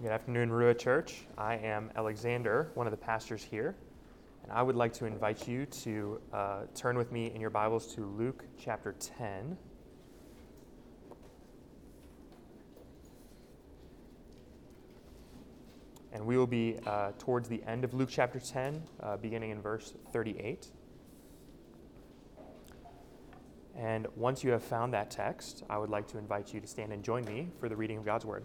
Good afternoon, Rua Church. I am Alexander, one of the pastors here, and I would like to invite you to uh, turn with me in your Bibles to Luke chapter 10. And we will be uh, towards the end of Luke chapter 10, uh, beginning in verse 38. And once you have found that text, I would like to invite you to stand and join me for the reading of God's Word.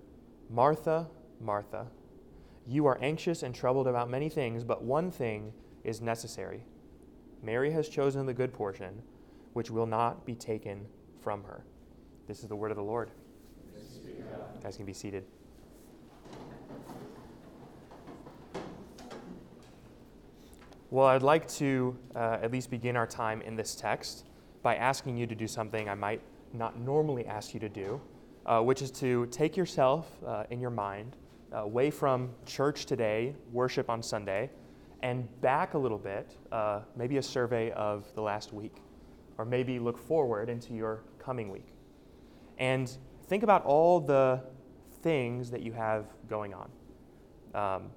Martha, Martha, you are anxious and troubled about many things, but one thing is necessary. Mary has chosen the good portion, which will not be taken from her. This is the word of the Lord. You guys can be seated. Well, I'd like to uh, at least begin our time in this text by asking you to do something I might not normally ask you to do uh, which is to take yourself uh, in your mind uh, away from church today, worship on Sunday, and back a little bit, uh, maybe a survey of the last week, or maybe look forward into your coming week. And think about all the things that you have going on, um,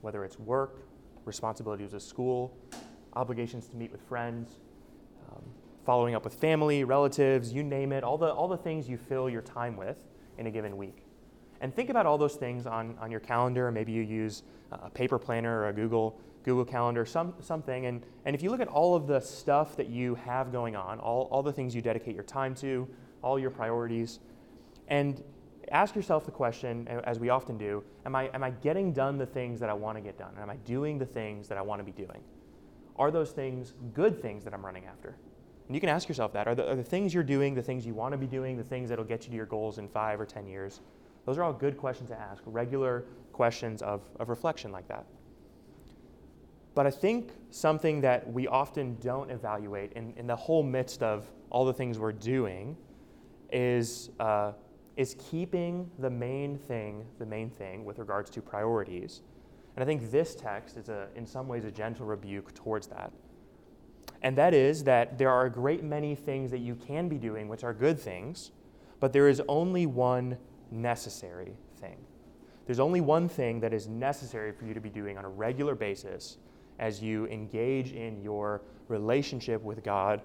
whether it's work, responsibilities at school, obligations to meet with friends, following up with family, relatives, you name it, all the, all the things you fill your time with in a given week. And think about all those things on, on your calendar. Maybe you use a paper planner or a Google, Google Calendar, some, something. And, and if you look at all of the stuff that you have going on, all, all the things you dedicate your time to, all your priorities, and ask yourself the question, as we often do, am I, am I getting done the things that I want to get done? Am I doing the things that I want to be doing? Are those things good things that I'm running after? And you can ask yourself that. Are the, are the things you're doing the things you want to be doing, the things that'll get you to your goals in five or 10 years? Those are all good questions to ask, regular questions of, of reflection like that. But I think something that we often don't evaluate in, in the whole midst of all the things we're doing is, uh, is keeping the main thing the main thing with regards to priorities. And I think this text is, a, in some ways, a gentle rebuke towards that and that is that there are a great many things that you can be doing, which are good things, but there is only one necessary thing. There's only one thing that is necessary for you to be doing on a regular basis as you engage in your relationship with God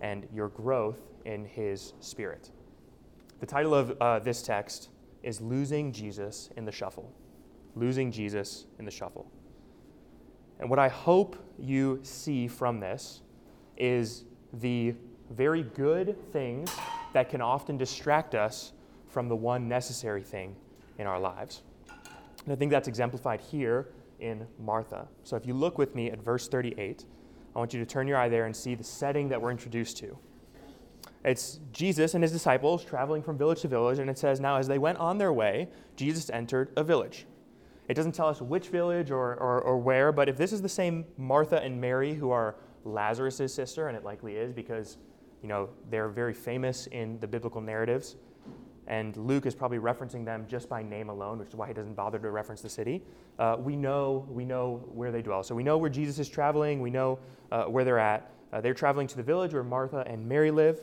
and your growth in His Spirit. The title of uh, this text is Losing Jesus in the Shuffle. Losing Jesus in the Shuffle. And what I hope you see from this is the very good things that can often distract us from the one necessary thing in our lives. And I think that's exemplified here in Martha. So if you look with me at verse 38, I want you to turn your eye there and see the setting that we're introduced to. It's Jesus and his disciples traveling from village to village, and it says, Now as they went on their way, Jesus entered a village. It doesn't tell us which village or, or, or where, but if this is the same Martha and Mary who are Lazarus' sister, and it likely is because you know they're very famous in the biblical narratives. And Luke is probably referencing them just by name alone, which is why he doesn't bother to reference the city. Uh, we know we know where they dwell, so we know where Jesus is traveling. We know uh, where they're at. Uh, they're traveling to the village where Martha and Mary live,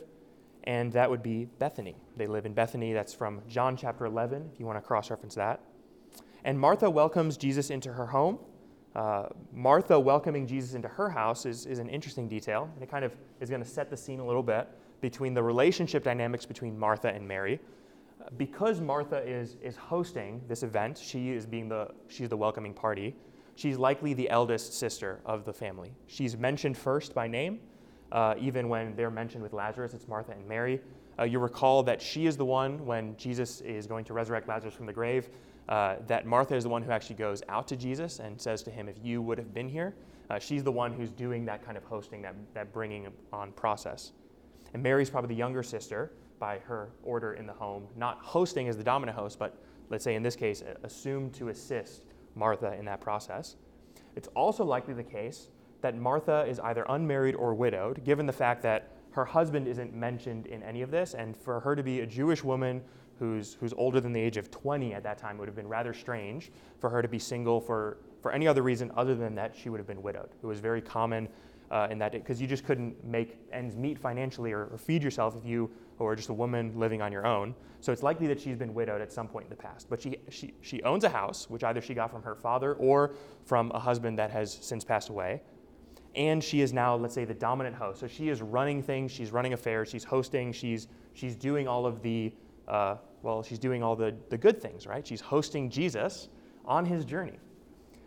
and that would be Bethany. They live in Bethany. That's from John chapter 11, if you want to cross-reference that. And Martha welcomes Jesus into her home. Uh, Martha welcoming Jesus into her house is, is an interesting detail, and it kind of is going to set the scene a little bit between the relationship dynamics between Martha and Mary. Because Martha is, is hosting this event, she is being the, she's the welcoming party. She's likely the eldest sister of the family. She's mentioned first by name, uh, even when they're mentioned with Lazarus, it's Martha and Mary. Uh, you recall that she is the one when Jesus is going to resurrect Lazarus from the grave uh, that Martha is the one who actually goes out to Jesus and says to him, If you would have been here, uh, she's the one who's doing that kind of hosting, that, that bringing on process. And Mary's probably the younger sister by her order in the home, not hosting as the dominant host, but let's say in this case, assumed to assist Martha in that process. It's also likely the case that Martha is either unmarried or widowed, given the fact that her husband isn't mentioned in any of this, and for her to be a Jewish woman who's, who's older than the age of 20 at that time would have been rather strange for her to be single for, for any other reason other than that she would have been widowed. It was very common uh, in that day, because you just couldn't make ends meet financially or, or, feed yourself if you were just a woman living on your own. So it's likely that she's been widowed at some point in the past. But she, she, she owns a house, which either she got from her father or from a husband that has since passed away. And she is now, let's say, the dominant host. So she is running things, she's running affairs, she's hosting, she's, she's doing all of the, uh, well, she's doing all the, the good things, right? She's hosting Jesus on his journey.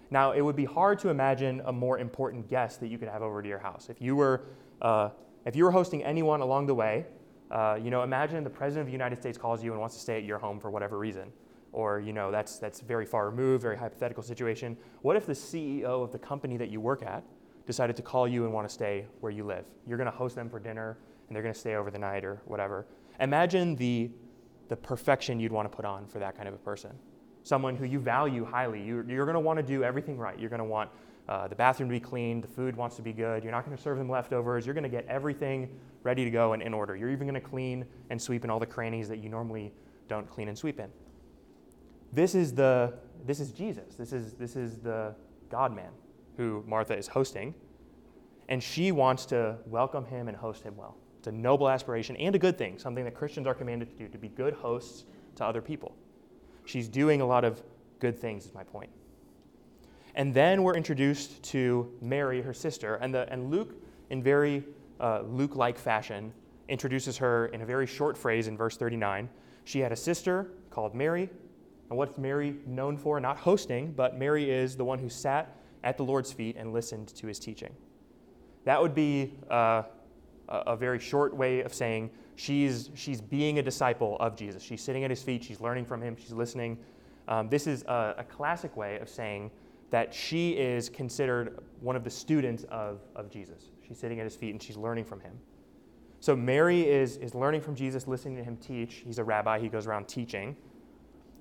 Now, it would be hard to imagine a more important guest that you could have over to your house. If you were, uh, if you were hosting anyone along the way, uh, you know, imagine the president of the United States calls you and wants to stay at your home for whatever reason. Or, you know, that's, that's very far removed, very hypothetical situation. What if the CEO of the company that you work at decided to call you and want to stay where you live? You're going to host them for dinner and they're going to stay over the night or whatever. Imagine the, the perfection you'd want to put on for that kind of a person someone who you value highly. You're, you're going to want to do everything right. You're going to want uh, the bathroom to be clean, the food wants to be good. You're not going to serve them leftovers. You're going to get everything ready to go and in order. You're even going to clean and sweep in all the crannies that you normally don't clean and sweep in. This is the this is Jesus. This is this is the God man who Martha is hosting. And she wants to welcome him and host him well. It's a noble aspiration and a good thing, something that Christians are commanded to do, to be good hosts to other people. She's doing a lot of good things, is my point. And then we're introduced to Mary, her sister, and, the, and Luke, in very uh, Luke like fashion, introduces her in a very short phrase in verse 39. She had a sister called Mary. And what's Mary known for? Not hosting, but Mary is the one who sat at the Lord's feet and listened to his teaching. That would be uh, a, very short way of saying she's, she's being a disciple of Jesus. She's sitting at his feet, she's learning from him, she's listening. Um, this is a, a, classic way of saying that she is considered one of the students of, of Jesus. She's sitting at his feet and she's learning from him. So Mary is, is learning from Jesus, listening to him teach. He's a rabbi, he goes around teaching.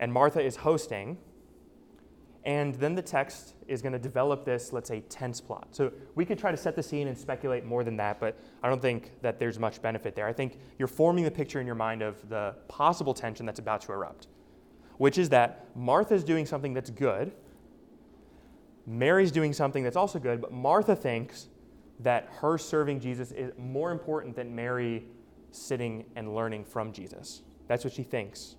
And Martha is hosting. And then the text is going to develop this, let's say, tense plot. So we could try to set the scene and speculate more than that, but I don't think that there's much benefit there. I think you're forming the picture in your mind of the possible tension that's about to erupt, which is that Martha's doing something that's good, Mary's doing something that's also good, but Martha thinks that her serving Jesus is more important than Mary sitting and learning from Jesus. That's what she thinks.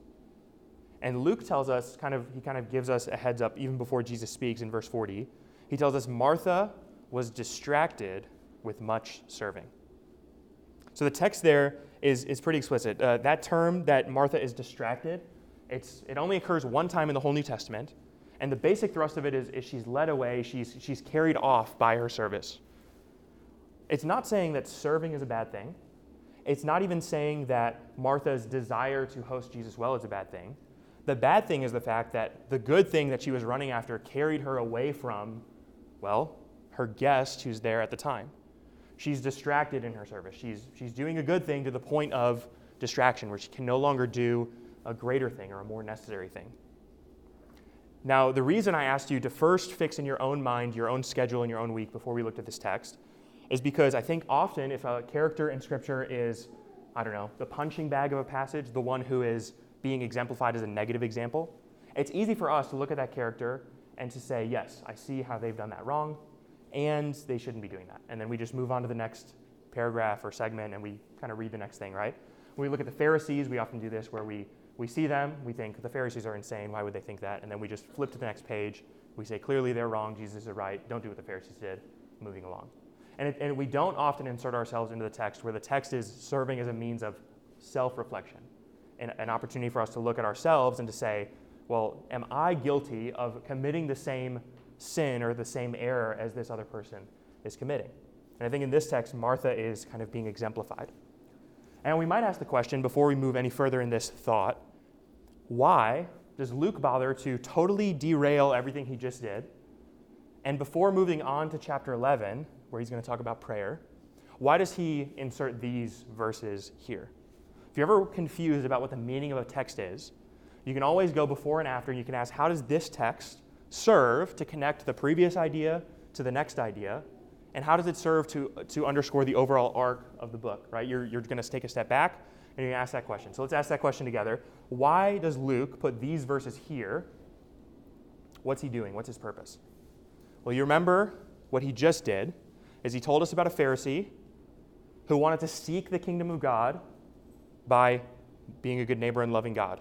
And Luke tells us, kind of, he kind of gives us a heads up even before Jesus speaks in verse 40. He tells us Martha was distracted with much serving. So the text there is, is pretty explicit. Uh, that term that Martha is distracted, it's, it only occurs one time in the whole New Testament. And the basic thrust of it is, is she's led away, she's, she's carried off by her service. It's not saying that serving is a bad thing. It's not even saying that Martha's desire to host Jesus well is a bad thing. The bad thing is the fact that the good thing that she was running after carried her away from, well, her guest who's there at the time. She's distracted in her service. She's, she's doing a good thing to the point of distraction where she can no longer do a greater thing or a more necessary thing. Now, the reason I asked you to first fix in your own mind your own schedule and your own week before we looked at this text is because I think often if a character in Scripture is, I don't know, the punching bag of a passage, the one who is being exemplified as a negative example, it's easy for us to look at that character and to say, yes, I see how they've done that wrong, and they shouldn't be doing that. And then we just move on to the next paragraph or segment and we kind of read the next thing, right? When we look at the Pharisees, we often do this where we, we see them, we think the Pharisees are insane, why would they think that? And then we just flip to the next page, we say, clearly they're wrong, Jesus is right, don't do what the Pharisees did, moving along. And, it, and we don't often insert ourselves into the text where the text is serving as a means of self reflection an, an opportunity for us to look at ourselves and to say, well, am I guilty of committing the same sin or the same error as this other person is committing? And I think in this text, Martha is kind of being exemplified. And we might ask the question before we move any further in this thought why does Luke bother to totally derail everything he just did? And before moving on to chapter 11, where he's going to talk about prayer, why does he insert these verses here? If you're ever confused about what the meaning of a text is, you can always go before and after and you can ask, how does this text serve to connect the previous idea to the next idea? And how does it serve to, to underscore the overall arc of the book, right? You're, you're going to take a step back and you're going to ask that question. So let's ask that question together. Why does Luke put these verses here? What's he doing? What's his purpose? Well, you remember what he just did is he told us about a Pharisee who wanted to seek the kingdom of God by being a good neighbor and loving God.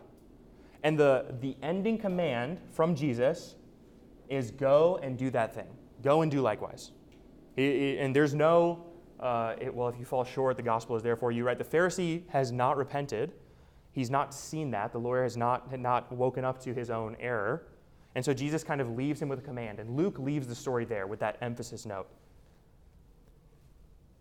And the, the ending command from Jesus is go and do that thing. Go and do likewise. and there's no, uh, it, well, if you fall short, the gospel is there for you, right? The Pharisee has not repented. He's not seen that. The lawyer has not, not woken up to his own error. And so Jesus kind of leaves him with a command. And Luke leaves the story there with that emphasis note.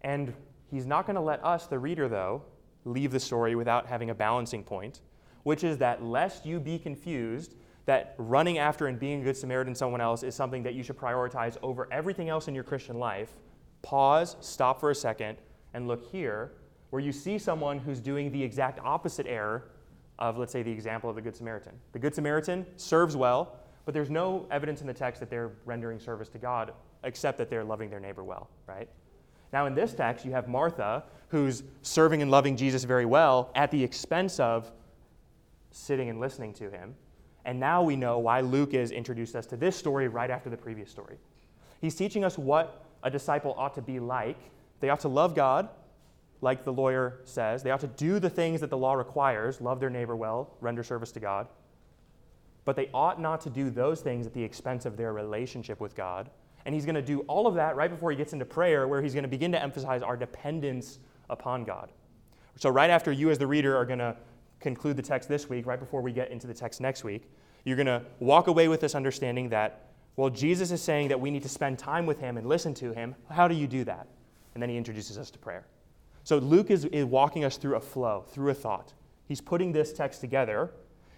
And he's not going to let us, the reader, though, leave the story without having a balancing point, which is that lest you be confused, that running after and being a good Samaritan someone else is something that you should prioritize over everything else in your Christian life, pause, stop for a second, and look here, where you see someone who's doing the exact opposite error of, let's say, the example of the Good Samaritan. The Good Samaritan serves well, but there's no evidence in the text that they're rendering service to God except that they're loving their neighbor well, right? Now, in this text, you have Martha, who's serving and loving Jesus very well at the expense of sitting and listening to him. And now we know why Luke has introduced us to this story right after the previous story. He's teaching us what a disciple ought to be like. They ought to love God, like the lawyer says. They ought to do the things that the law requires love their neighbor well, render service to God. But they ought not to do those things at the expense of their relationship with God and he's going to do all of that right before he gets into prayer, where he's going to begin to emphasize our dependence upon God. So, right after you, as the reader, are going to conclude the text this week, right before we get into the text next week, you're going to walk away with this understanding that, well, Jesus is saying that we need to spend time with him and listen to him. How do you do that? And then he introduces us to prayer. So, Luke is, is walking us through a flow, through a thought. He's putting this text together,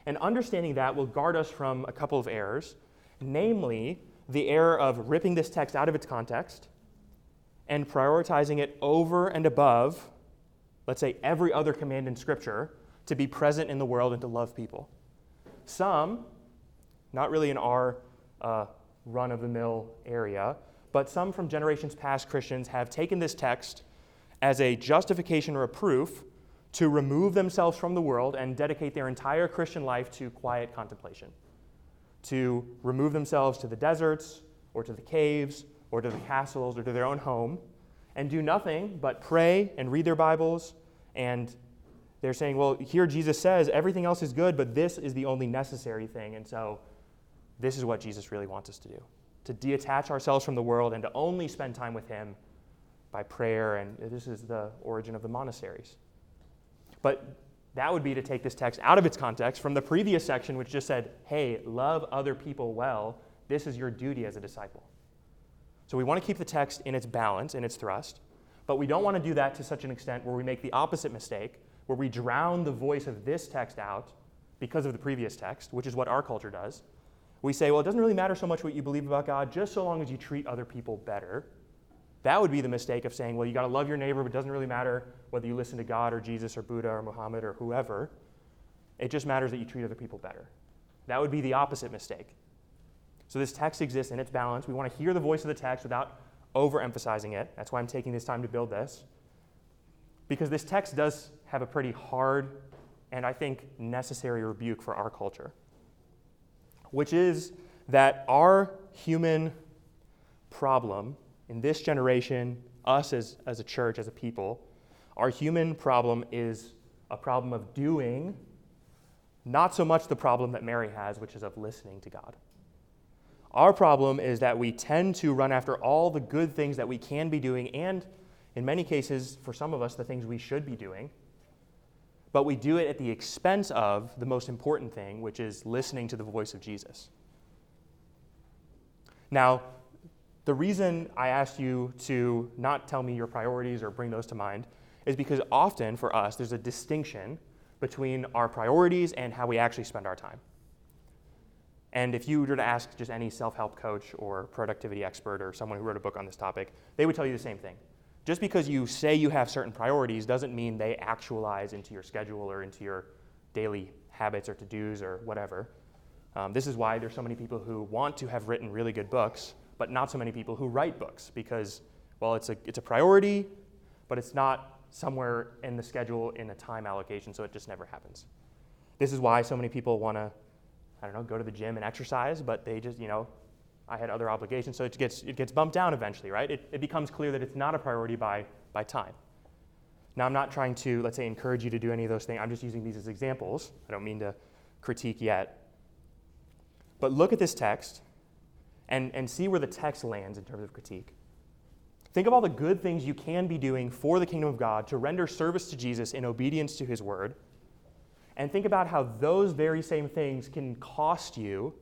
and understanding that will guard us from a couple of errors, namely, the error of ripping this text out of its context and prioritizing it over and above, let's say, every other command in Scripture to be present in the world and to love people. Some, not really in our uh, run of the mill area, but some from generations past Christians have taken this text as a justification or a proof to remove themselves from the world and dedicate their entire Christian life to quiet contemplation to remove themselves to the deserts or to the caves or to the castles or to their own home and do nothing but pray and read their Bibles. And they're saying, well, here Jesus says everything else is good, but this is the only necessary thing. And so this is what Jesus really wants us to do to detach ourselves from the world and to only spend time with Him by prayer. And this is the origin of the monasteries. But that would be to take this text out of its context from the previous section, which just said, hey, love other people well. This is your duty as a disciple. So we want to keep the text in its balance, in its thrust, but we don't want to do that to such an extent where we make the opposite mistake, where we drown the voice of this text out because of the previous text, which is what our culture does. We say, well, it doesn't really matter so much what you believe about God, just so long as you treat other people better. That would be the mistake of saying, well, you got to love your neighbor, but it doesn't really matter whether you listen to God or Jesus or Buddha or Muhammad or whoever. It just matters that you treat other people better. That would be the opposite mistake. So this text exists in its balance. We want to hear the voice of the text without overemphasizing it. That's why I'm taking this time to build this. Because this text does have a pretty hard and I think necessary rebuke for our culture, which is that our human problem in this generation, us as, as a church, as a people, our human problem is a problem of doing, not so much the problem that Mary has, which is of listening to God. Our problem is that we tend to run after all the good things that we can be doing, and in many cases, for some of us, the things we should be doing. But we do it at the expense of the most important thing, which is listening to the voice of Jesus. Now, the reason I asked you to not tell me your priorities or bring those to mind is because often for us, there's a distinction between our priorities and how we actually spend our time. And if you were to ask just any self help coach or productivity expert or someone who wrote a book on this topic, they would tell you the same thing Just because you say you have certain priorities doesn't mean they actualize into your schedule or into your daily habits or to dos or whatever. Um, this is why there's so many people who want to have written really good books, but not so many people who write books because, well, it's a, it's a priority, but it's not somewhere in the schedule in a time allocation, so it just never happens. This is why so many people want to, I don't know, go to the gym and exercise, but they just, you know, I had other obligations, so it gets, it gets bumped down eventually, right? It, it becomes clear that it's not a priority by, by time. Now, I'm not trying to, let's say, encourage you to do any of those things. I'm just using these as examples. I don't mean to critique yet. But look at this text and, and see where the text lands in terms of critique. Think of all the good things you can be doing for the kingdom of God to render service to Jesus in obedience to his word. And think about how those very same things can cost you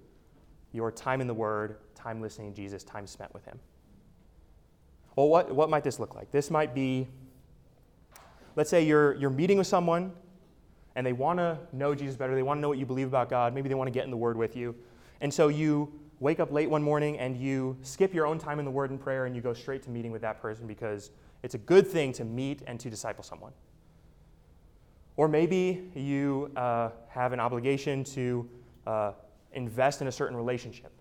your time in the Word, time listening to Jesus, time spent with Him. Well, what, what might this look like? This might be, let's say you're, you're meeting with someone and they want to know Jesus better. They want to know what you believe about God. Maybe they want to get in the Word with you. And so you wake up late one morning and you skip your own time in the Word and prayer and you go straight to meeting with that person because it's a good thing to meet and to disciple someone. Or maybe you uh, have an obligation to uh, invest in a certain relationship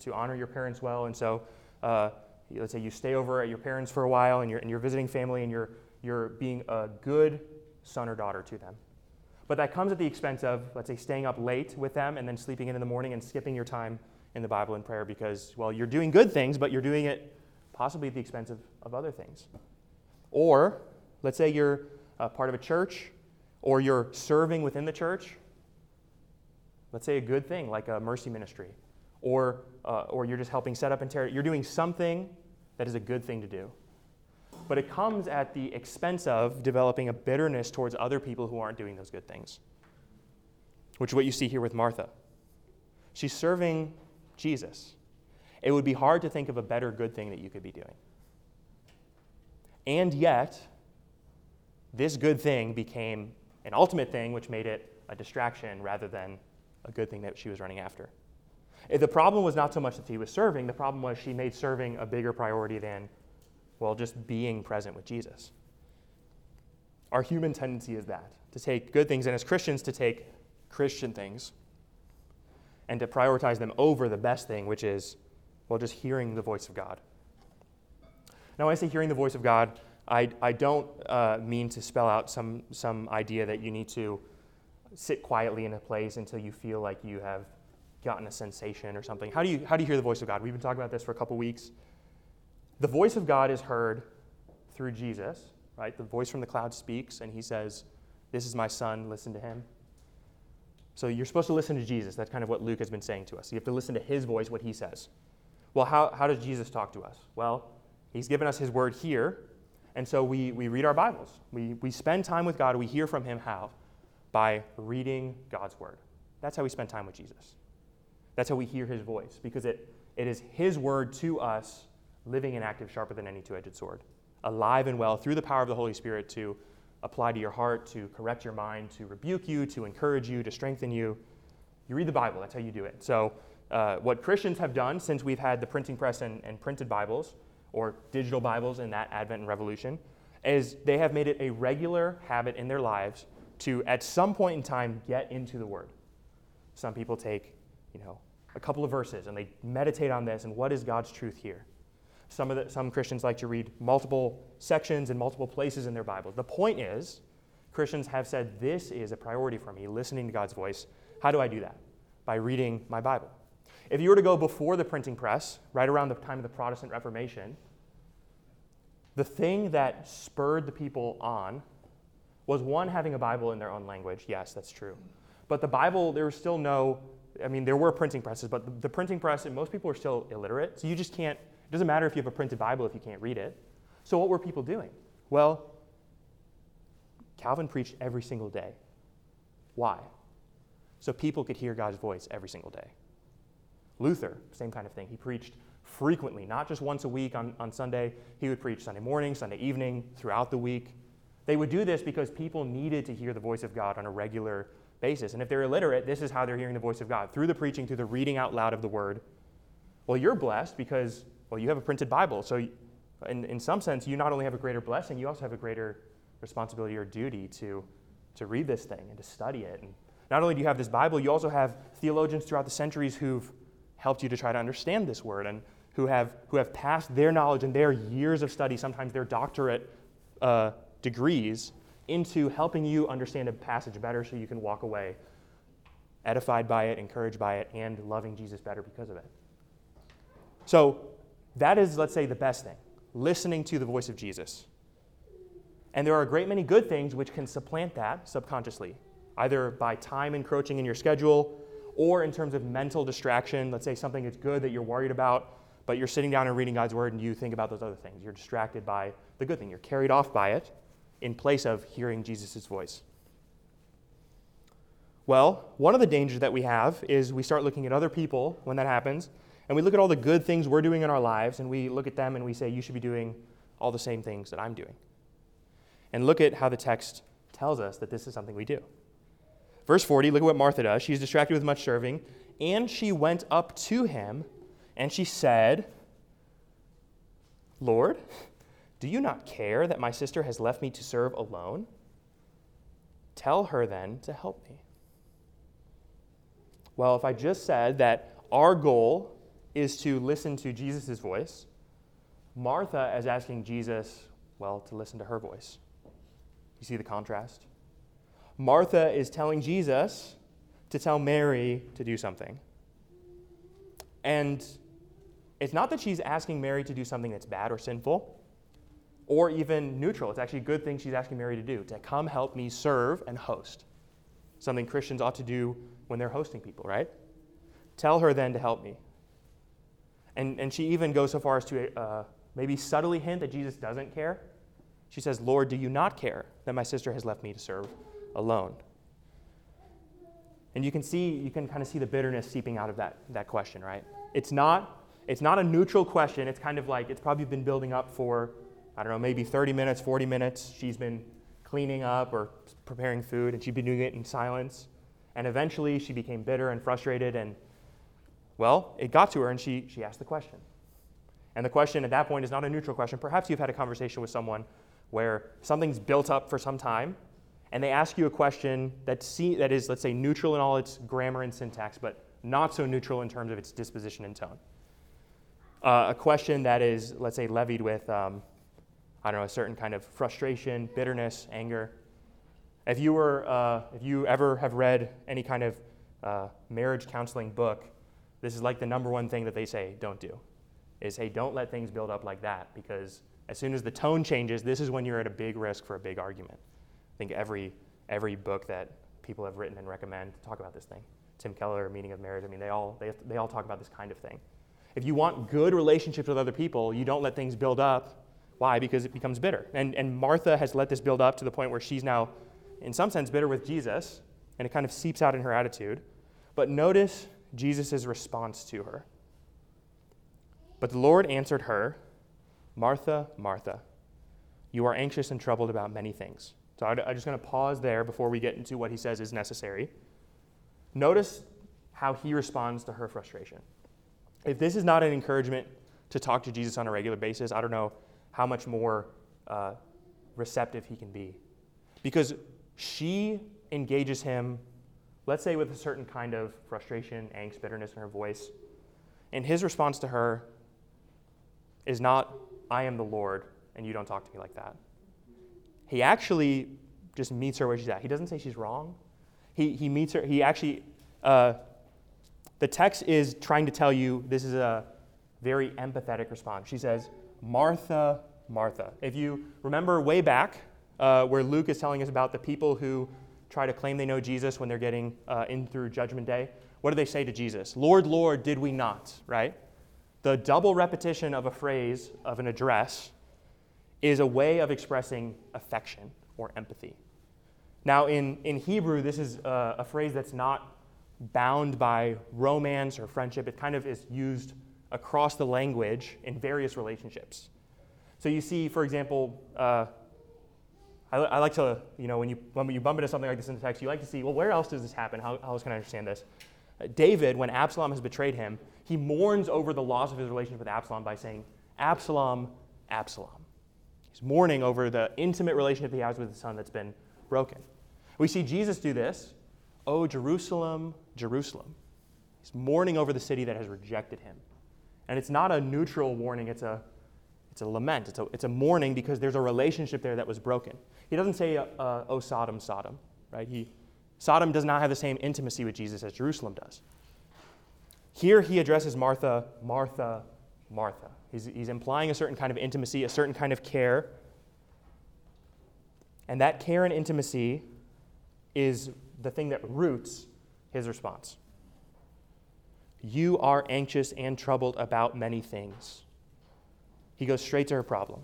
to honor your parents well. And so, uh, let's say you stay over at your parents for a while and you're, and you're visiting family and you're, you're being a good son or daughter to them. But that comes at the expense of, let's say, staying up late with them and then sleeping in in the morning and skipping your time in the Bible and prayer because, well, you're doing good things, but you're doing it possibly at the expense of, of other things. Or, let's say you're part of a church or you're serving within the church Let's say a good thing like a mercy ministry, or, uh, or you're just helping set up and tear. You're doing something that is a good thing to do. But it comes at the expense of developing a bitterness towards other people who aren't doing those good things, which is what you see here with Martha. She's serving Jesus. It would be hard to think of a better good thing that you could be doing. And yet, this good thing became an ultimate thing, which made it a distraction rather than a good thing that she was running after. The problem was not so much that he was serving, the problem was she made serving a bigger priority than, well, just being present with Jesus. Our human tendency is that to take good things, and as Christians, to take Christian things and to prioritize them over the best thing, which is, well, just hearing the voice of God. Now, when I say hearing the voice of God, I, I don't uh, mean to spell out some, some idea that you need to sit quietly in a place until you feel like you have gotten a sensation or something. How do you, how do you hear the voice of God? We've been talking about this for a couple weeks. The voice of God is heard through Jesus, right? The voice from the cloud speaks, and he says, This is my son, listen to him. So you're supposed to listen to Jesus. That's kind of what Luke has been saying to us. You have to listen to his voice, what he says. Well, how, how does Jesus talk to us? Well, he's given us his word here, and so we, we read our Bibles. We, we spend time with God. We hear from him how? by reading God's word. That's how we spend time with Jesus. That's how we hear his voice, because it, it is his word to us, living and active, sharper than any two edged sword, alive and well through the power of the Holy Spirit to apply to your heart, to correct your mind, to rebuke you, to encourage you, to strengthen you. You read the Bible, that's how you do it. So, uh, what Christians have done since we've had the printing press and, and printed Bibles, or digital Bibles in that Advent and Revolution, is they have made it a regular habit in their lives to, at some point in time, get into the Word. Some people take, you know, a couple of verses and they meditate on this and what is God's truth here. Some, of the, some Christians like to read multiple sections and multiple places in their Bible. The point is, Christians have said, This is a priority for me, listening to God's voice. How do I do that? By reading my Bible. If you were to go before the printing press, right around the time of the Protestant Reformation, the thing that spurred the people on was one, having a Bible in their own language. Yes, that's true. But the Bible, there was still no, I mean, there were printing presses, but the, the printing press, and most people are still illiterate. So you just can't, it doesn't matter if you have a printed Bible if you can't read it. So what were people doing? Well, Calvin preached every single day. Why? So people could hear God's voice every single day. Luther, same kind of thing. He preached frequently, not just once a week on, on Sunday. He would preach Sunday morning, Sunday evening, throughout the week. They would do this because people needed to hear the voice of God on a regular basis. And if they're illiterate, this is how they're hearing the voice of God through the preaching, through the reading out loud of the word. Well, you're blessed because, well, you have a printed Bible. So in, in some sense, you not only have a greater blessing, you also have a greater responsibility or duty to, to read this thing and to study it. And not only do you have this Bible, you also have theologians throughout the centuries who've helped you to try to understand this word and who have, who have passed their knowledge and their years of study, sometimes their doctorate uh, degrees, into helping you understand a passage better so you can walk away edified by it, encouraged by it, and loving Jesus better because of it. So, that is, let's say, the best thing listening to the voice of Jesus. And there are a great many good things which can supplant that subconsciously, either by time encroaching in your schedule or in terms of mental distraction. Let's say something is good that you're worried about, but you're sitting down and reading God's word and you think about those other things. You're distracted by the good thing, you're carried off by it in place of hearing Jesus' voice. Well, one of the dangers that we have is we start looking at other people when that happens, and we look at all the good things we're doing in our lives, and we look at them and we say, You should be doing all the same things that I'm doing. And look at how the text tells us that this is something we do. Verse 40, look at what Martha does. She's distracted with much serving, and she went up to him, and she said, Lord, do you not care that my sister has left me to serve alone? Tell her then to help me. Well, if I just said that our goal is to listen to Jesus' voice, Martha is asking Jesus, well, to listen to her voice. You see the contrast? Martha is telling Jesus to tell Mary to do something. And it's not that she's asking Mary to do something that's bad or sinful or even neutral. It's actually a good thing she's asking Mary to do to come help me serve and host. Something Christians ought to do when they're hosting people, right? Tell her then to help me. And, and she even goes so far as to uh, maybe subtly hint that Jesus doesn't care. She says, Lord, do you not care that my sister has left me to serve alone? And you can see, you can kind of see the bitterness seeping out of that, that question, right? It's not, it's not a neutral question. It's kind of like, it's probably been building up for, I don't know, maybe 30 minutes, 40 minutes. She's been cleaning up or preparing food, and she'd been doing it in silence. And eventually she became bitter and frustrated and well, it got to her and she, she asked the question. And the question at that point is not a neutral question. Perhaps you've had a conversation with someone where something's built up for some time and they ask you a question that, see, that is, let's say, neutral in all its grammar and syntax, but not so neutral in terms of its disposition and tone. Uh, a question that is, let's say, levied with, um, I don't know, a certain kind of frustration, bitterness, anger. If you were, uh, if you ever have read any kind of uh, marriage counseling book, this is like the number one thing that they say don't do is hey, don't let things build up like that because as soon as the tone changes, this is when you're at a big risk for a big argument. I think every every book that people have written and recommend talk about this thing. Tim Keller, Meaning of Marriage. I mean, they all they, they all talk about this kind of thing. If you want good relationships with other people, you don't let things build up. Why? Because it becomes bitter. And and Martha has let this build up to the point where she's now, in some sense, bitter with Jesus, and it kind of seeps out in her attitude. But notice Jesus' response to her. But the Lord answered her, Martha, Martha, you are anxious and troubled about many things. So I'm just going to pause there before we get into what he says is necessary. Notice how he responds to her frustration. If this is not an encouragement to talk to Jesus on a regular basis, I don't know how much more uh, receptive he can be. Because she engages him let's say with a certain kind of frustration, angst, bitterness in her voice. And his response to her is not, I am the Lord, and you don't talk to me like that. He actually just meets her where she's at. He doesn't say she's wrong. He, he meets her, he actually, uh, the text is trying to tell you this is a very empathetic response. She says, Martha, Martha. If you remember way back, uh, where Luke is telling us about the people who try to claim they know Jesus when they're getting uh, in through Judgment Day, what do they say to Jesus? Lord, Lord, did we not? Right? The double repetition of a phrase of an address is a way of expressing affection or empathy. Now, in, in Hebrew, this is a, a phrase that's not bound by romance or friendship. It kind of is used across the language in various relationships. So you see, for example, uh, I, I, like to, you know, when you, when you bump into something like this in the text, you like to see, well, where else does this happen? How, how else can I understand this? Uh, David, when Absalom has betrayed him, he mourns over the loss of his relationship with Absalom by saying, Absalom, Absalom. He's mourning over the intimate relationship he has with his son that's been broken. We see Jesus do this. Oh, Jerusalem, Jerusalem. He's mourning over the city that has rejected him. And it's not a neutral warning, it's a, it's a lament. It's a, it's a mourning because there's a relationship there that was broken. He doesn't say, uh, uh, oh, Sodom, Sodom, right? He, Sodom does not have the same intimacy with Jesus as Jerusalem does. Here he addresses Martha, Martha, Martha. He's, he's implying a certain kind of intimacy, a certain kind of care. And that care and intimacy is the thing that roots his response. You are anxious and troubled about many things. He goes straight to her problem.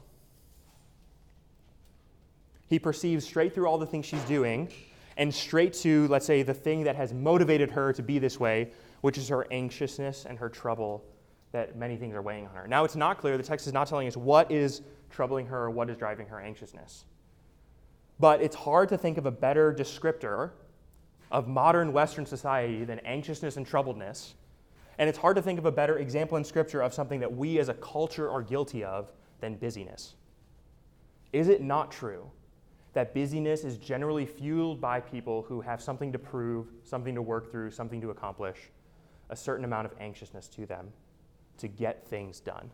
He perceives straight through all the things she's doing and straight to, let's say, the thing that has motivated her to be this way, which is her anxiousness and her trouble that many things are weighing on her. Now, it's not clear, the text is not telling us what is troubling her or what is driving her anxiousness. But it's hard to think of a better descriptor of modern Western society than anxiousness and troubledness. And it's hard to think of a better example in Scripture of something that we as a culture are guilty of than busyness. Is it not true that busyness is generally fueled by people who have something to prove, something to work through, something to accomplish, a certain amount of anxiousness to them to get things done?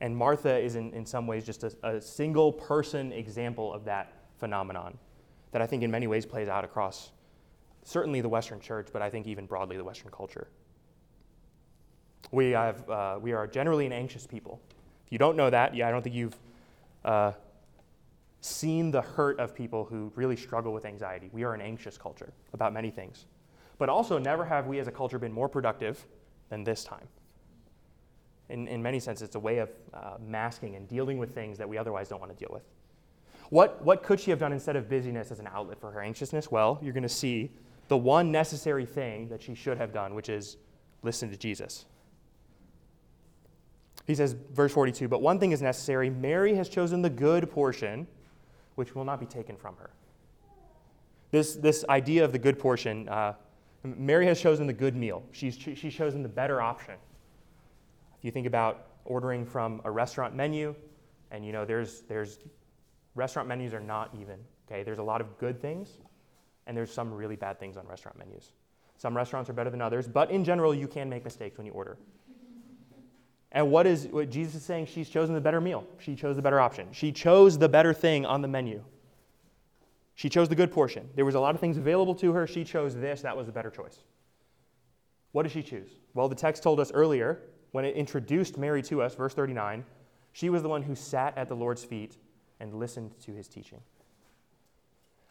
And Martha is, in, in some ways, just a, a single person example of that phenomenon that I think in many ways plays out across certainly the Western church, but I think even broadly the Western culture. We, have, uh, we are generally an anxious people. If you don't know that, yeah, I don't think you've uh, seen the hurt of people who really struggle with anxiety. We are an anxious culture about many things. But also, never have we as a culture been more productive than this time in, in many senses, it's a way of uh, masking and dealing with things that we otherwise don't want to deal with. What, what could she have done instead of busyness as an outlet for her anxiousness? Well, you're going to see the one necessary thing that she should have done, which is listen to Jesus. He says, verse 42, but one thing is necessary Mary has chosen the good portion, which will not be taken from her. This, this idea of the good portion, uh, Mary has chosen the good meal. She's, she's chosen the better option. If you think about ordering from a restaurant menu, and you know there's there's restaurant menus are not even. Okay, there's a lot of good things, and there's some really bad things on restaurant menus. Some restaurants are better than others, but in general, you can make mistakes when you order. And what is what Jesus is saying? She's chosen the better meal. She chose the better option. She chose the better thing on the menu. She chose the good portion. There was a lot of things available to her. She chose this. That was the better choice. What did she choose? Well, the text told us earlier when it introduced Mary to us, verse 39, she was the one who sat at the Lord's feet and listened to his teaching.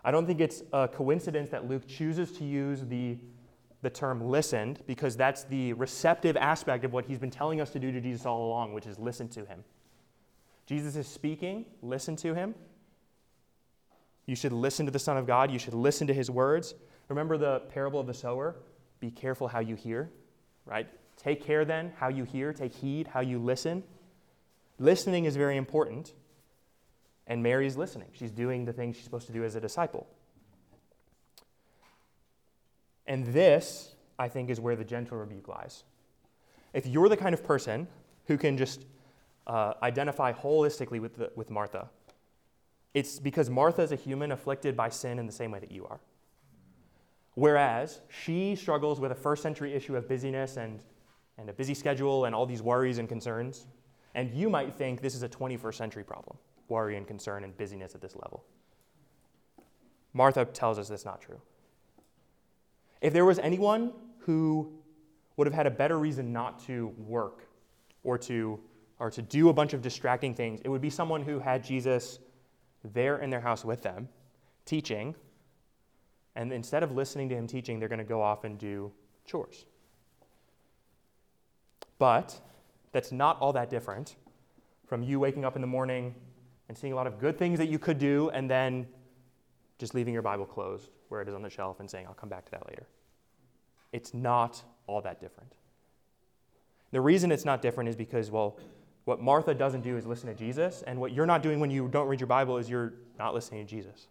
I don't think it's a coincidence that Luke chooses to use the, the term listened because that's the receptive aspect of what he's been telling us to do to Jesus all along, which is listen to him. Jesus is speaking, listen to him. You should listen to the Son of God, you should listen to his words. Remember the parable of the sower? Be careful how you hear, right? Take care then how you hear, take heed how you listen. Listening is very important. And Mary's listening. She's doing the things she's supposed to do as a disciple. And this, I think, is where the gentle rebuke lies. If you're the kind of person who can just uh, identify holistically with, the, with Martha, it's because Martha is a human afflicted by sin in the same way that you are. Whereas she struggles with a first century issue of busyness and and a busy schedule and all these worries and concerns. And you might think this is a 21st century problem worry and concern and busyness at this level. Martha tells us that's not true. If there was anyone who would have had a better reason not to work or to, or to do a bunch of distracting things, it would be someone who had Jesus there in their house with them, teaching, and instead of listening to him teaching, they're going to go off and do chores. But that's not all that different from you waking up in the morning and seeing a lot of good things that you could do and then just leaving your Bible closed where it is on the shelf and saying, I'll come back to that later. It's not all that different. The reason it's not different is because, well, what Martha doesn't do is listen to Jesus, and what you're not doing when you don't read your Bible is you're not listening to Jesus.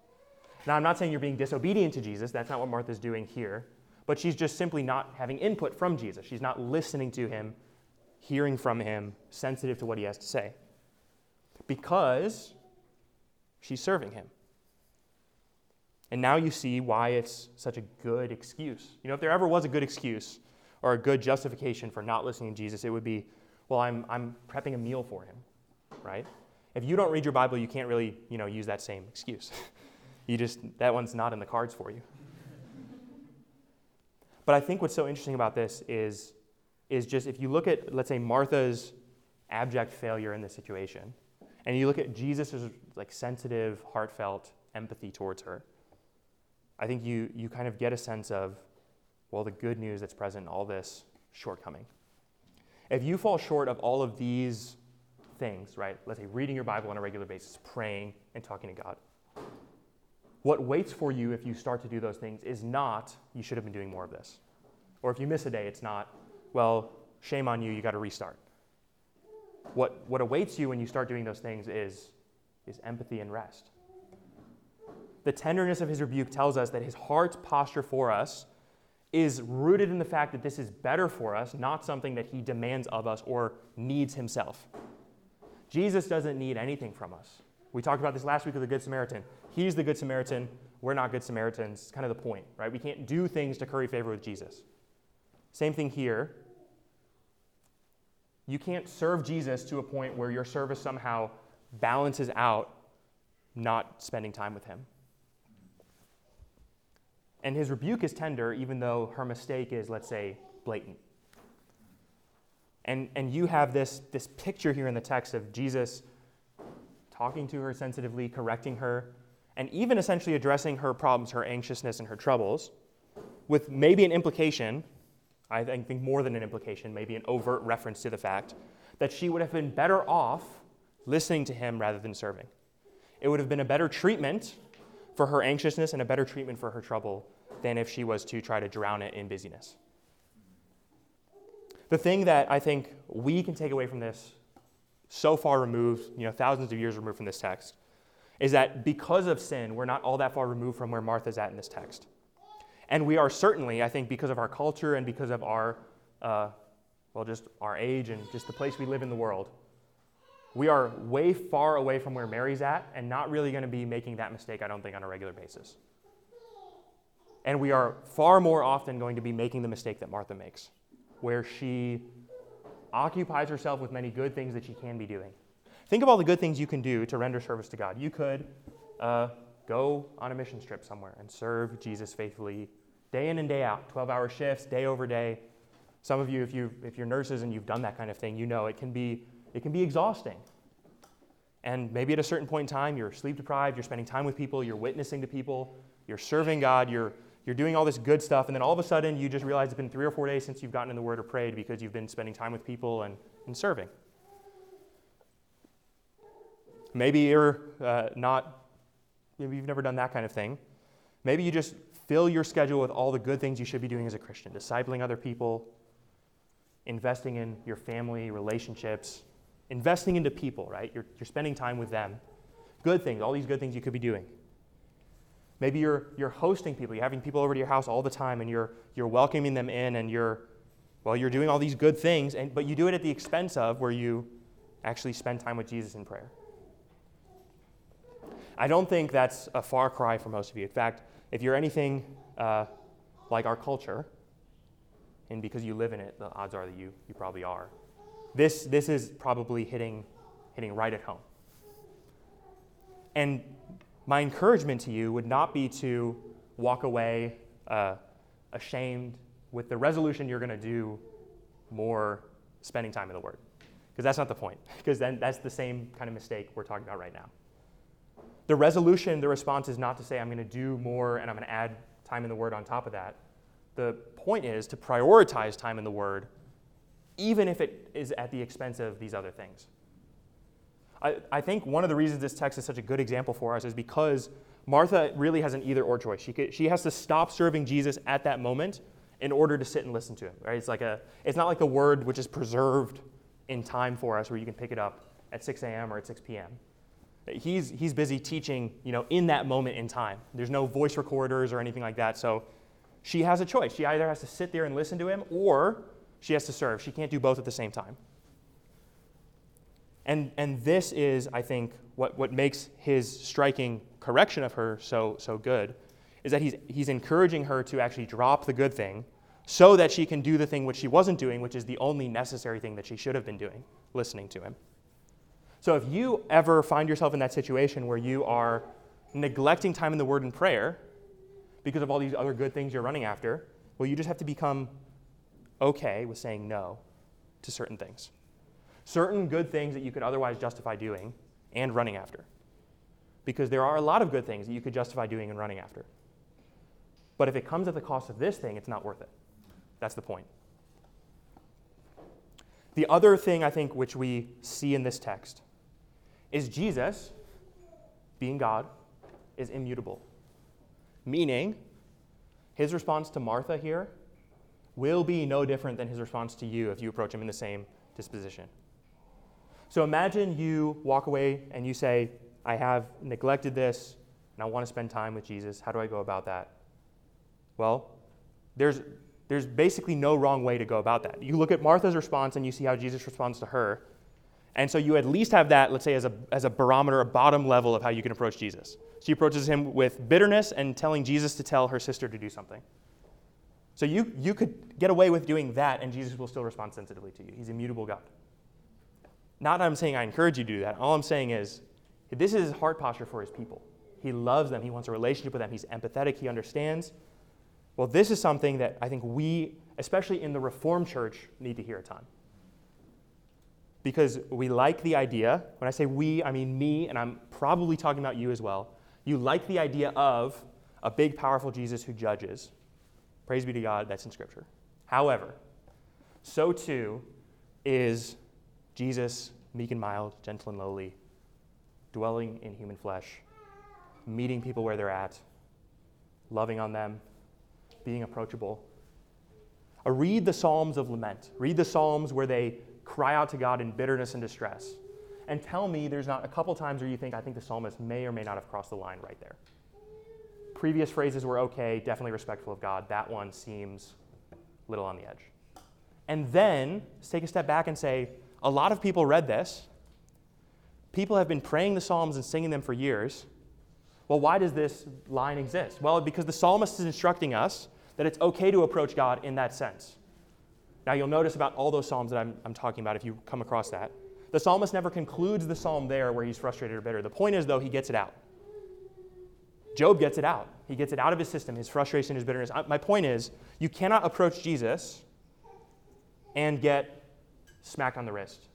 Now, I'm not saying you're being disobedient to Jesus. That's not what Martha's doing here. But she's just simply not having input from Jesus. She's not listening to him hearing from him, sensitive to what he has to say. because she's serving him. And now you see why it's such a good excuse. You know, if there ever was a good excuse or a good justification for not listening to Jesus, it would be, well, I'm, I'm prepping a meal for him, right? If you don't read your Bible, you can't really, you know, use that same excuse. you just, that one's not in the cards for you. but I think what's so interesting about this is, is just if you look at, let's say, Martha's abject failure in this situation, and you look at Jesus' like sensitive, heartfelt empathy towards her, I think you, you kind of get a sense of, well, the good news that's present in all this shortcoming. If you fall short of all of these things, right, let's say reading your Bible on a regular basis, praying, and talking to God, what waits for you if you start to do those things is not, you should have been doing more of this. Or if you miss a day, it's not, well, shame on you, you got to restart. What, what awaits you when you start doing those things is, is empathy and rest the tenderness of his rebuke tells us that his heart's posture for us is rooted in the fact that this is better for us, not something that he demands of us or needs himself. Jesus doesn't need anything from us. We talked about this last week with the Good Samaritan. He's the Good Samaritan. We're not Good Samaritans. It's kind of the point, right? We can't do things to curry favor with Jesus. Same thing here. You can't serve Jesus to a point where your service somehow balances out not spending time with him. And his rebuke is tender, even though her mistake is, let's say, blatant. And, and you have this, this picture here in the text of Jesus talking to her sensitively, correcting her, and even essentially addressing her problems, her anxiousness, and her troubles, with maybe an implication, I think more than an implication, maybe an overt reference to the fact that she would have been better off listening to him rather than serving. It would have been a better treatment for her anxiousness and a better treatment for her trouble than if she was to try to drown it in busyness. The thing that I think we can take away from this, so far removed, you know, thousands of years removed from this text, is that because of sin, we're not all that far removed from where Martha's at in this text. And we are certainly, I think, because of our culture and because of our, uh, well, just our age and just the place we live in the world, we are way far away from where Mary's at and not really going to be making that mistake, I don't think, on a regular basis. And we are far more often going to be making the mistake that Martha makes, where she occupies herself with many good things that she can be doing. Think of all the good things you can do to render service to God. You could uh, go on a mission trip somewhere and serve Jesus faithfully day in and day out, 12 hour shifts, day over day. Some of you, if, you, if you're nurses and you've done that kind of thing, you know it can be it can be exhausting. And maybe at a certain point in time, you're sleep deprived, you're spending time with people, you're witnessing to people, you're serving God, you're, you're doing all this good stuff, and then all of a sudden you just realize it's been three or four days since you've gotten in the Word or prayed because you've been spending time with people and, and serving. Maybe you're uh, not, maybe you've never done that kind of thing. Maybe you just fill your schedule with all the good things you should be doing as a Christian discipling other people, investing in your family, relationships, investing into people, right? You're, you're spending time with them. Good things, all these good things you could be doing. Maybe you're, you're hosting people, you're having people over to your house all the time, and you're, you're welcoming them in, and you're, well, you're doing all these good things, and, but you do it at the expense of where you actually spend time with Jesus in prayer. I don't think that's a far cry for most of you. In fact, if you're anything uh, like our culture, and because you live in it, the odds are that you, you probably are, this, this is probably hitting, hitting right at home. And my encouragement to you would not be to walk away uh, ashamed with the resolution you're going to do more spending time in the Word. Because that's not the point, because then that's the same kind of mistake we're talking about right now. The resolution, the response is not to say, I'm going to do more and I'm going to add time in the Word on top of that. The point is to prioritize time in the Word even if it is at the expense of these other things. I, I think one of the reasons this text is such a good example for us is because Martha really has an either or choice. She, could, she has to stop serving Jesus at that moment in order to sit and listen to him. Right? It's, like a, it's not like the word which is preserved in time for us where you can pick it up at 6 a.m. or at 6 p.m. He's, he's busy teaching you know, in that moment in time. There's no voice recorders or anything like that. So she has a choice. She either has to sit there and listen to him or she has to serve. She can't do both at the same time. And, and this is, I think, what, what makes his striking correction of her so, so good, is that he's, he's encouraging her to actually drop the good thing so that she can do the thing which she wasn't doing, which is the only necessary thing that she should have been doing, listening to him. So if you ever find yourself in that situation where you are neglecting time in the Word and prayer because of all these other good things you're running after, well, you just have to become okay with saying no to certain things. Certain good things that you could otherwise justify doing and running after. Because there are a lot of good things that you could justify doing and running after. But if it comes at the cost of this thing, it's not worth it. That's the point. The other thing I think which we see in this text is Jesus, being God, is immutable. Meaning, his response to Martha here will be no different than his response to you if you approach him in the same disposition. So imagine you walk away and you say, I have neglected this and I want to spend time with Jesus. How do I go about that? Well, there's, there's basically no wrong way to go about that. You look at Martha's response and you see how Jesus responds to her. And so you at least have that, let's say, as a, as a barometer, a bottom level of how you can approach Jesus. She approaches him with bitterness and telling Jesus to tell her sister to do something. So you, you could get away with doing that, and Jesus will still respond sensitively to you. He's immutable God. Not that I'm saying I encourage you to do that. All I'm saying is this is his heart posture for his people. He loves them, he wants a relationship with them, he's empathetic, he understands. Well, this is something that I think we, especially in the Reformed church, need to hear a ton because we like the idea. When I say we, I mean me, and I'm probably talking about you as well. You like the idea of a big, powerful Jesus who judges. Praise be to God, that's in Scripture. However, so too is Jesus, meek and mild, gentle and lowly, dwelling in human flesh, meeting people where they're at, loving on them, being approachable. Uh, read the Psalms of lament. Read the Psalms where they cry out to God in bitterness and distress. And tell me there's not a couple times where you think, I think the psalmist may or may not have crossed the line right there. Previous phrases were okay, definitely respectful of God. That one seems a little on the edge. And then take a step back and say, a lot of people read this. People have been praying the Psalms and singing them for years. Well, why does this line exist? Well, because the psalmist is instructing us that it's okay to approach God in that sense. Now, you'll notice about all those Psalms that I'm, I'm talking about if you come across that. The psalmist never concludes the psalm there where he's frustrated or bitter. The point is, though, he gets it out. Job gets it out. He gets it out of his system, his frustration, his bitterness. My point is, you cannot approach Jesus and get smacked on the wrist.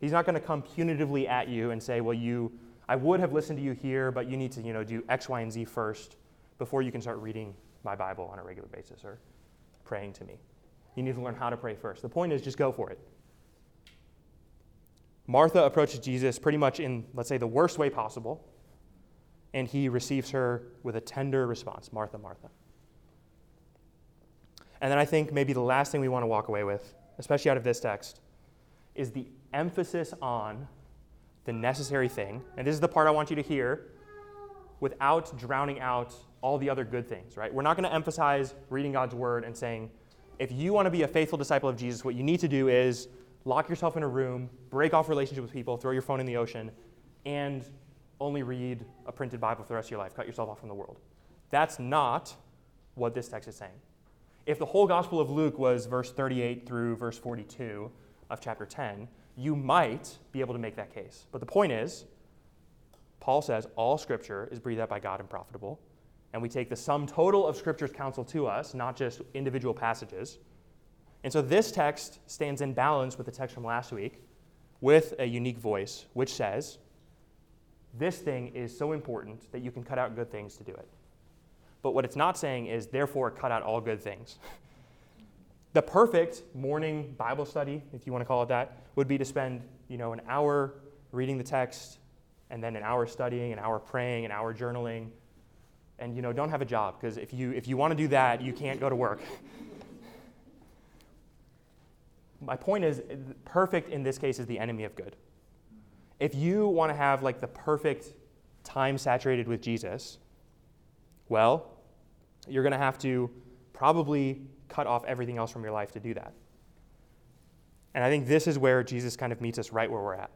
He's not going to come punitively at you and say, well, you, I would have listened to you here, but you need to, you know, do X, Y, and Z first before you can start reading my Bible on a regular basis or praying to me. You need to learn how to pray first. The point is just go for it. Martha approaches Jesus pretty much in, let's say, the worst way possible, and he receives her with a tender response Martha, Martha. And then I think maybe the last thing we want to walk away with, especially out of this text, is the emphasis on the necessary thing. And this is the part I want you to hear without drowning out all the other good things, right? We're not going to emphasize reading God's word and saying, if you want to be a faithful disciple of Jesus, what you need to do is lock yourself in a room, break off relationship with people, throw your phone in the ocean, and only read a printed Bible for the rest of your life. Cut yourself off from the world. That's not what this text is saying. If the whole Gospel of Luke was verse 38 through verse 42 of chapter 10, you might be able to make that case. But the point is, Paul says all scripture is breathed out by God and profitable and we take the sum total of Scripture's counsel to us, not just individual passages. And so this text stands in balance with the text from last week with a unique voice, which says, This thing is so important that you can cut out good things to do it. But what it's not saying is, therefore, cut out all good things. the perfect morning Bible study, if you want to call it that, would be to spend you know, an hour reading the text, and then an hour studying, an hour praying, an hour journaling, and you know don't have a job because if you if you want to do that you can't go to work my point is perfect in this case is the enemy of good if you want to have like the perfect time saturated with jesus well you're going to have to probably cut off everything else from your life to do that and i think this is where jesus kind of meets us right where we're at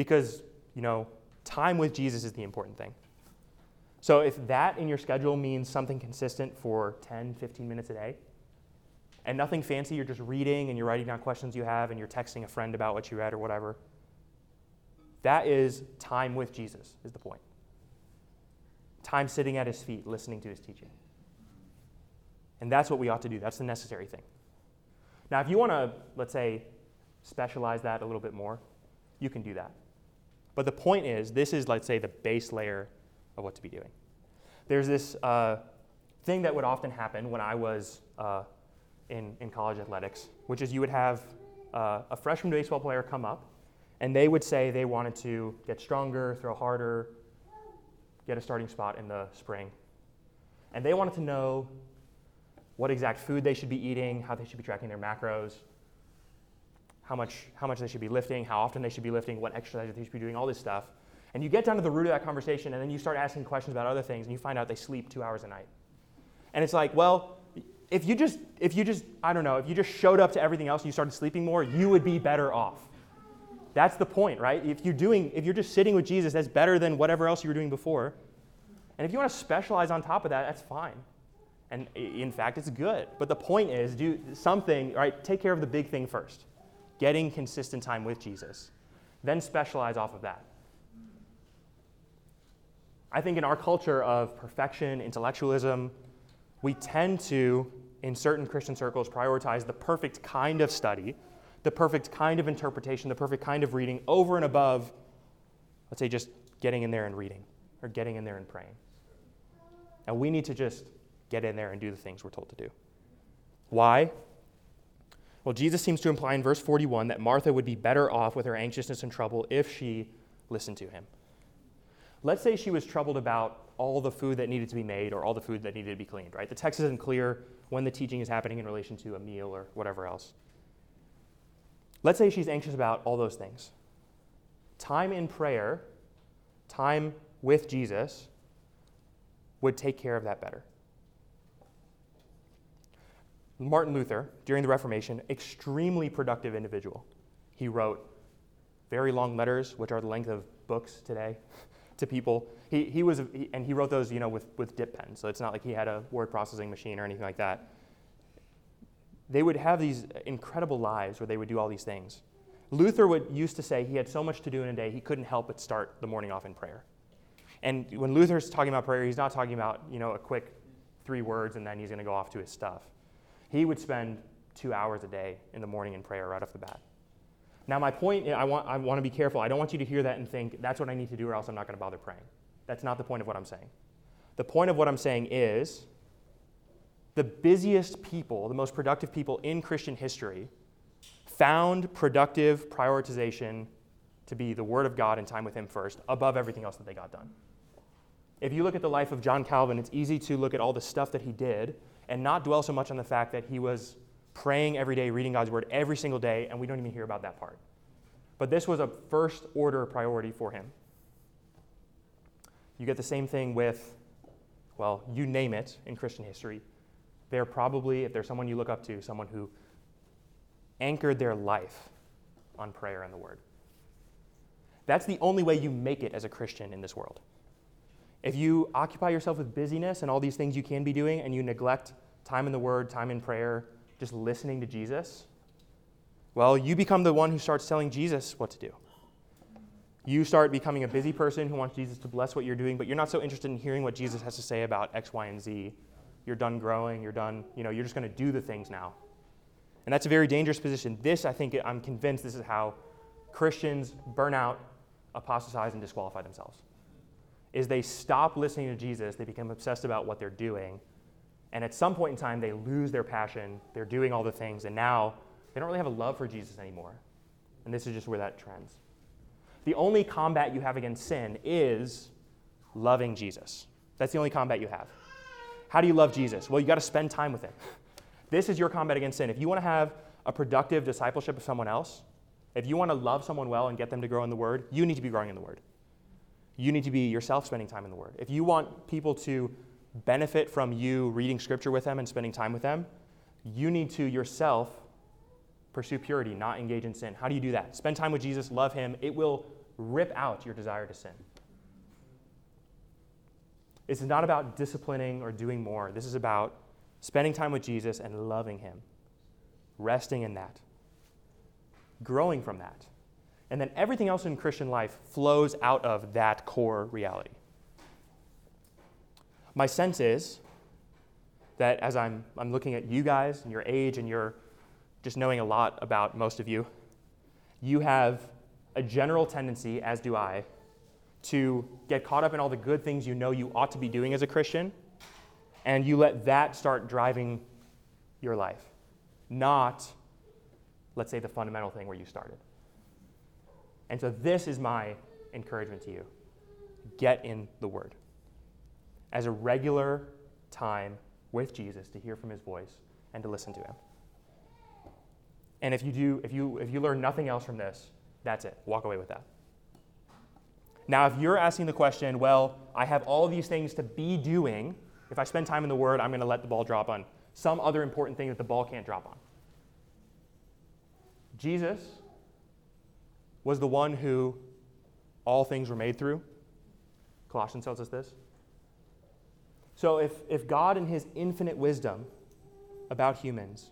because, you know, time with Jesus is the important thing. So if that in your schedule means something consistent for 10, 15 minutes a day, and nothing fancy, you're just reading and you're writing down questions you have and you're texting a friend about what you read or whatever, that is time with Jesus, is the point. Time sitting at his feet, listening to his teaching. And that's what we ought to do. That's the necessary thing. Now, if you want to, let's say, specialize that a little bit more, you can do that. But the point is, this is, let's say, the base layer of what to be doing. There's this uh, thing that would often happen when I was uh, in, in college athletics, which is you would have uh, a freshman baseball player come up, and they would say they wanted to get stronger, throw harder, get a starting spot in the spring. And they wanted to know what exact food they should be eating, how they should be tracking their macros, how much, how much they should be lifting, how often they should be lifting, what exercises they should be doing, all this stuff. And you get down to the root of that conversation, and then you start asking questions about other things, and you find out they sleep two hours a night. And it's like, well, if you just, if you just, I don't know, if you just showed up to everything else and you started sleeping more, you would be better off. That's the point, right? If you're doing, if you're just sitting with Jesus, that's better than whatever else you were doing before. And if you want to specialize on top of that, that's fine. And in fact, it's good. But the point is, do something, right? Take care of the big thing first getting consistent time with Jesus. Then specialize off of that. I think in our culture of perfection, intellectualism, we tend to, in certain Christian circles, prioritize the perfect kind of study, the perfect kind of interpretation, the perfect kind of reading over and above, let's say, just getting in there and reading or getting in there and praying. And we need to just get in there and do the things we're told to do. Why? Well, Jesus seems to imply in verse 41 that Martha would be better off with her anxiousness and trouble if she listened to him. Let's say she was troubled about all the food that needed to be made or all the food that needed to be cleaned, right? The text isn't clear when the teaching is happening in relation to a meal or whatever else. Let's say she's anxious about all those things. Time in prayer, time with Jesus, would take care of that better. Martin Luther, during the Reformation, extremely productive individual. He wrote very long letters, which are the length of books today, to people. He, he was, he, and he wrote those, you know, with, with dip pens. So it's not like he had a word processing machine or anything like that. They would have these incredible lives where they would do all these things. Luther would used to say he had so much to do in a day he couldn't help but start the morning off in prayer. And when Luther's talking about prayer, he's not talking about, you know, a quick three words and then he's going to go off to his stuff. He would spend two hours a day in the morning in prayer right off the bat. Now, my point, I want, I want to be careful. I don't want you to hear that and think, that's what I need to do or else I'm not going to bother praying. That's not the point of what I'm saying. The point of what I'm saying is the busiest people, the most productive people in Christian history, found productive prioritization to be the Word of God and time with Him first, above everything else that they got done. If you look at the life of John Calvin, it's easy to look at all the stuff that he did and not dwell so much on the fact that he was praying every day, reading God's word every single day, and we don't even hear about that part. But this was a first order priority for him. You get the same thing with, well, you name it in Christian history. They're probably, if there's someone you look up to, someone who anchored their life on prayer and the word. That's the only way you make it as a Christian in this world. If you occupy yourself with busyness and all these things you can be doing, and you neglect time in the Word, time in prayer, just listening to Jesus, well, you become the one who starts telling Jesus what to do. You start becoming a busy person who wants Jesus to bless what you're doing, but you're not so interested in hearing what Jesus has to say about X, Y, and Z. You're done growing, you're done, you know, you're just going to do the things now. And that's a very dangerous position. This, I think, I'm convinced this is how Christians burn out, apostatize, and disqualify themselves is they stop listening to Jesus, they become obsessed about what they're doing, and at some point in time they lose their passion, they're doing all the things, and now they don't really have a love for Jesus anymore. And this is just where that trends. The only combat you have against sin is loving Jesus. That's the only combat you have. How do you love Jesus? Well, you got to spend time with him. This is your combat against sin. If you want to have a productive discipleship of someone else, if you want to love someone well and get them to grow in the Word, you need to be growing in the Word you need to be yourself spending time in the Word. If you want people to benefit from you reading Scripture with them and spending time with them, you need to yourself pursue purity, not engage in sin. How do you do that? Spend time with Jesus, love Him. It will rip out your desire to sin. Is not about disciplining or doing more. This is about spending time with Jesus and loving Him, resting in that, growing from that. And then everything else in Christian life flows out of that core reality. My sense is that as I'm, I'm looking at you guys and your age and your just knowing a lot about most of you, you have a general tendency, as do I, to get caught up in all the good things you know you ought to be doing as a Christian, and you let that start driving your life, not, let's say, the fundamental thing where you started. And so, this is my encouragement to you get in the Word as a regular time with Jesus to hear from His voice and to listen to Him. And if you do, if you if you learn nothing else from this, that's it. Walk away with that. Now, if you're asking the question, well, I have all these things to be doing, if I spend time in the Word, I'm going to let the ball drop on some other important thing that the ball can't drop on. Jesus was the one who all things were made through. Colossians tells us this. So, if, if God, in his infinite wisdom about humans,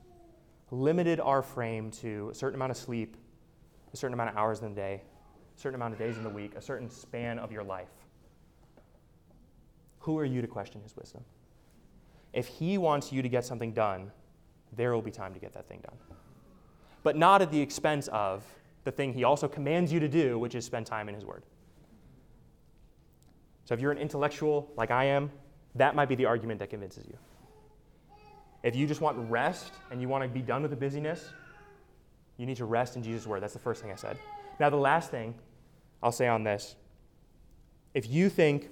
limited our frame to a certain amount of sleep, a certain amount of hours in the day, a certain amount of days in the week, a certain span of your life. Who are you to question his wisdom? If he wants you to get something done, there will be time to get that thing done. But not at the expense of the thing he also commands you to do, which is spend time in his word. So if you're an intellectual like I am, that might be the argument that convinces you. If you just want rest and you want to be done with the busyness, you need to rest in Jesus' word. That's the first thing I said. Now, the last thing I'll say on this if you think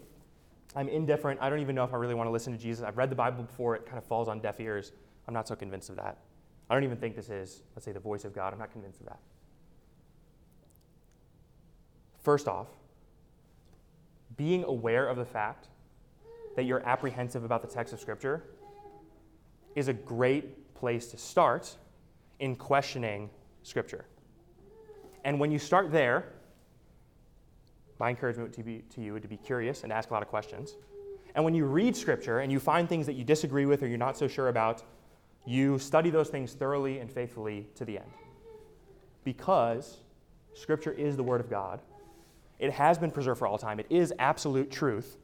I'm indifferent, I don't even know if I really want to listen to Jesus, I've read the Bible before, it kind of falls on deaf ears, I'm not so convinced of that. I don't even think this is, let's say, the voice of God. I'm not convinced of that. First off, being aware of the fact that you're apprehensive about the text of Scripture is a great place to start in questioning Scripture. And when you start there, my encouragement to, be, to you would to be curious and ask a lot of questions. And when you read Scripture and you find things that you disagree with or you're not so sure about, you study those things thoroughly and faithfully to the end. Because Scripture is the Word of God, it has been preserved for all time, it is absolute truth.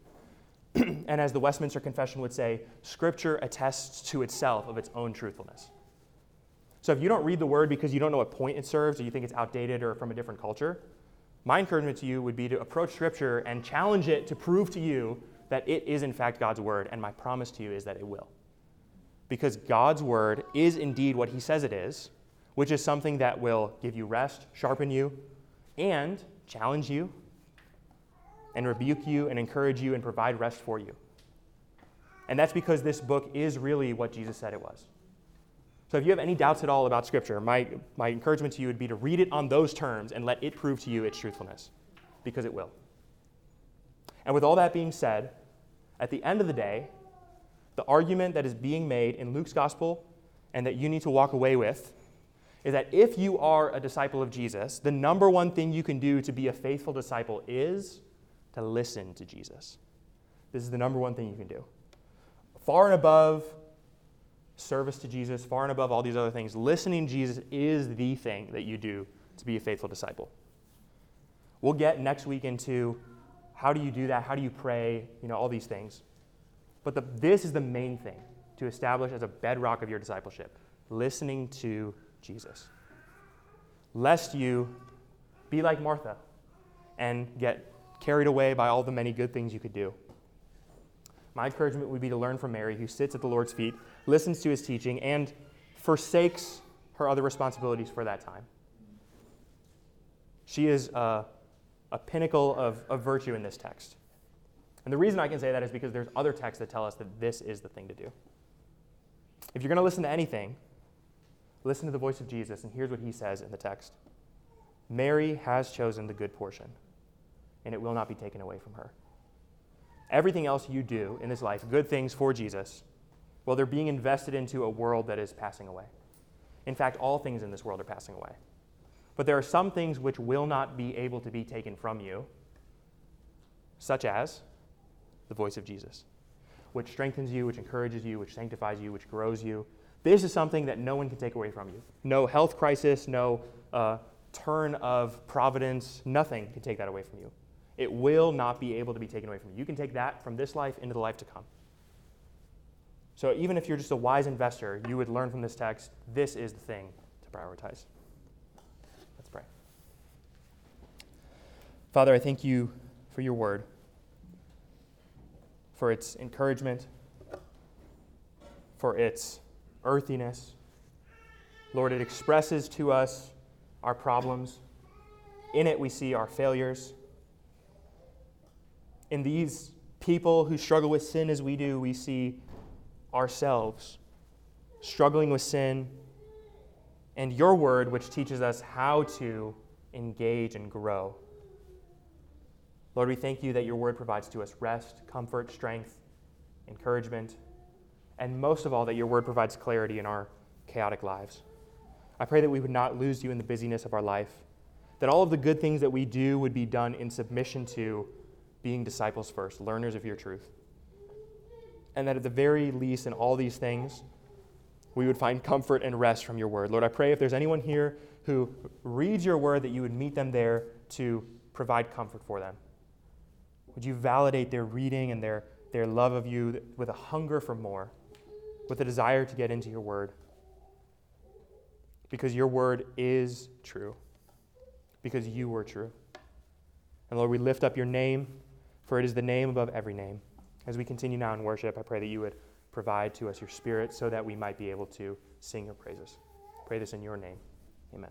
and as the Westminster Confession would say, Scripture attests to itself of its own truthfulness. So if you don't read the word because you don't know what point it serves or you think it's outdated or from a different culture, my encouragement to you would be to approach Scripture and challenge it to prove to you that it is in fact God's word. And my promise to you is that it will. Because God's word is indeed what he says it is, which is something that will give you rest, sharpen you, and challenge you, and rebuke you, and encourage you, and provide rest for you. And that's because this book is really what Jesus said it was. So if you have any doubts at all about Scripture, my, my encouragement to you would be to read it on those terms and let it prove to you its truthfulness, because it will. And with all that being said, at the end of the day, the argument that is being made in Luke's gospel and that you need to walk away with is that if you are a disciple of Jesus, the number one thing you can do to be a faithful disciple is to listen to Jesus. This is the number one thing you can do. Far and above service to Jesus, far and above all these other things, listening to Jesus is the thing that you do to be a faithful disciple. We'll get next week into how do you do that? How do you pray? You know, all these things. But the, this is the main thing to establish as a bedrock of your discipleship listening to Jesus. Lest you be like Martha and get carried away by all the many good things you could do. My encouragement would be to learn from Mary, who sits at the Lord's feet, listens to his teaching, and forsakes her other responsibilities for that time. She is a, a pinnacle of, of virtue in this text. And the reason I can say that is because there's other texts that tell us that this is the thing to do. If you're going to listen to anything, listen to the voice of Jesus, and here's what he says in the text Mary has chosen the good portion, and it will not be taken away from her everything else you do in this life, good things for Jesus, well, they're being invested into a world that is passing away. In fact, all things in this world are passing away. But there are some things which will not be able to be taken from you, such as the voice of Jesus, which strengthens you, which encourages you, which sanctifies you, which grows you. This is something that no one can take away from you. No health crisis, no uh, turn of providence, nothing can take that away from you. It will not be able to be taken away from you. You can take that from this life into the life to come. So even if you're just a wise investor, you would learn from this text this is the thing to prioritize. Let's pray. Father, I thank you for your word, for its encouragement, for its earthiness. Lord, it expresses to us our problems. In it, we see our failures. In these people who struggle with sin as we do, we see ourselves struggling with sin, and your word, which teaches us how to engage and grow. Lord, we thank you that your word provides to us rest, comfort, strength, encouragement, and most of all, that your word provides clarity in our chaotic lives. I pray that we would not lose you in the busyness of our life, that all of the good things that we do would be done in submission to being disciples first, learners of your truth and that at the very least, in all these things, we would find comfort and rest from your word. Lord, I pray if there's anyone here who reads your word, that you would meet them there to provide comfort for them. Would you validate their reading and their, their love of you with a hunger for more, with a desire to get into your word? Because your word is true, because you were true. And Lord, we lift up your name, for it is the name above every name. As we continue now in worship, I pray that you would provide to us your spirit so that we might be able to sing your praises. pray this in your name. Amen.